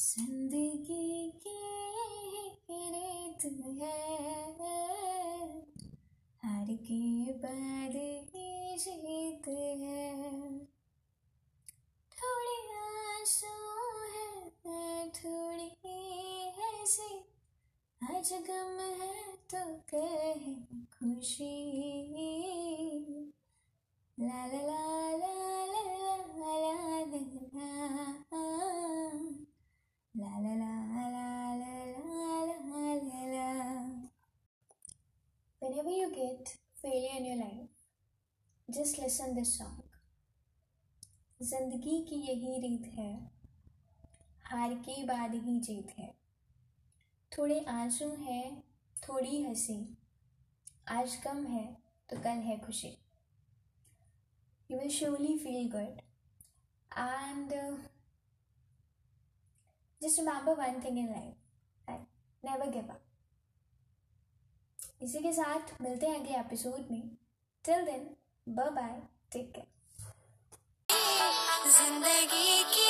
ज़िंदगी की रेत है। हार के बाद ही जीत है। थोड़ी आँसू है, थोड़ी हँसी। आज गम है तो कहे खुशी। ला ला ला। Whenever you get failure in your life, just listen this song. ज़िंदगी की यही रीत है हार के बाद ही जीत है थोड़े आँसू है थोड़ी हँसी आज कम है तो कल है खुशी you will surely feel good and Just remember one thing in life that never give up. इसी के साथ मिलते हैं अगले एपिसोड में। Till then bye bye take care ज़िंदगी की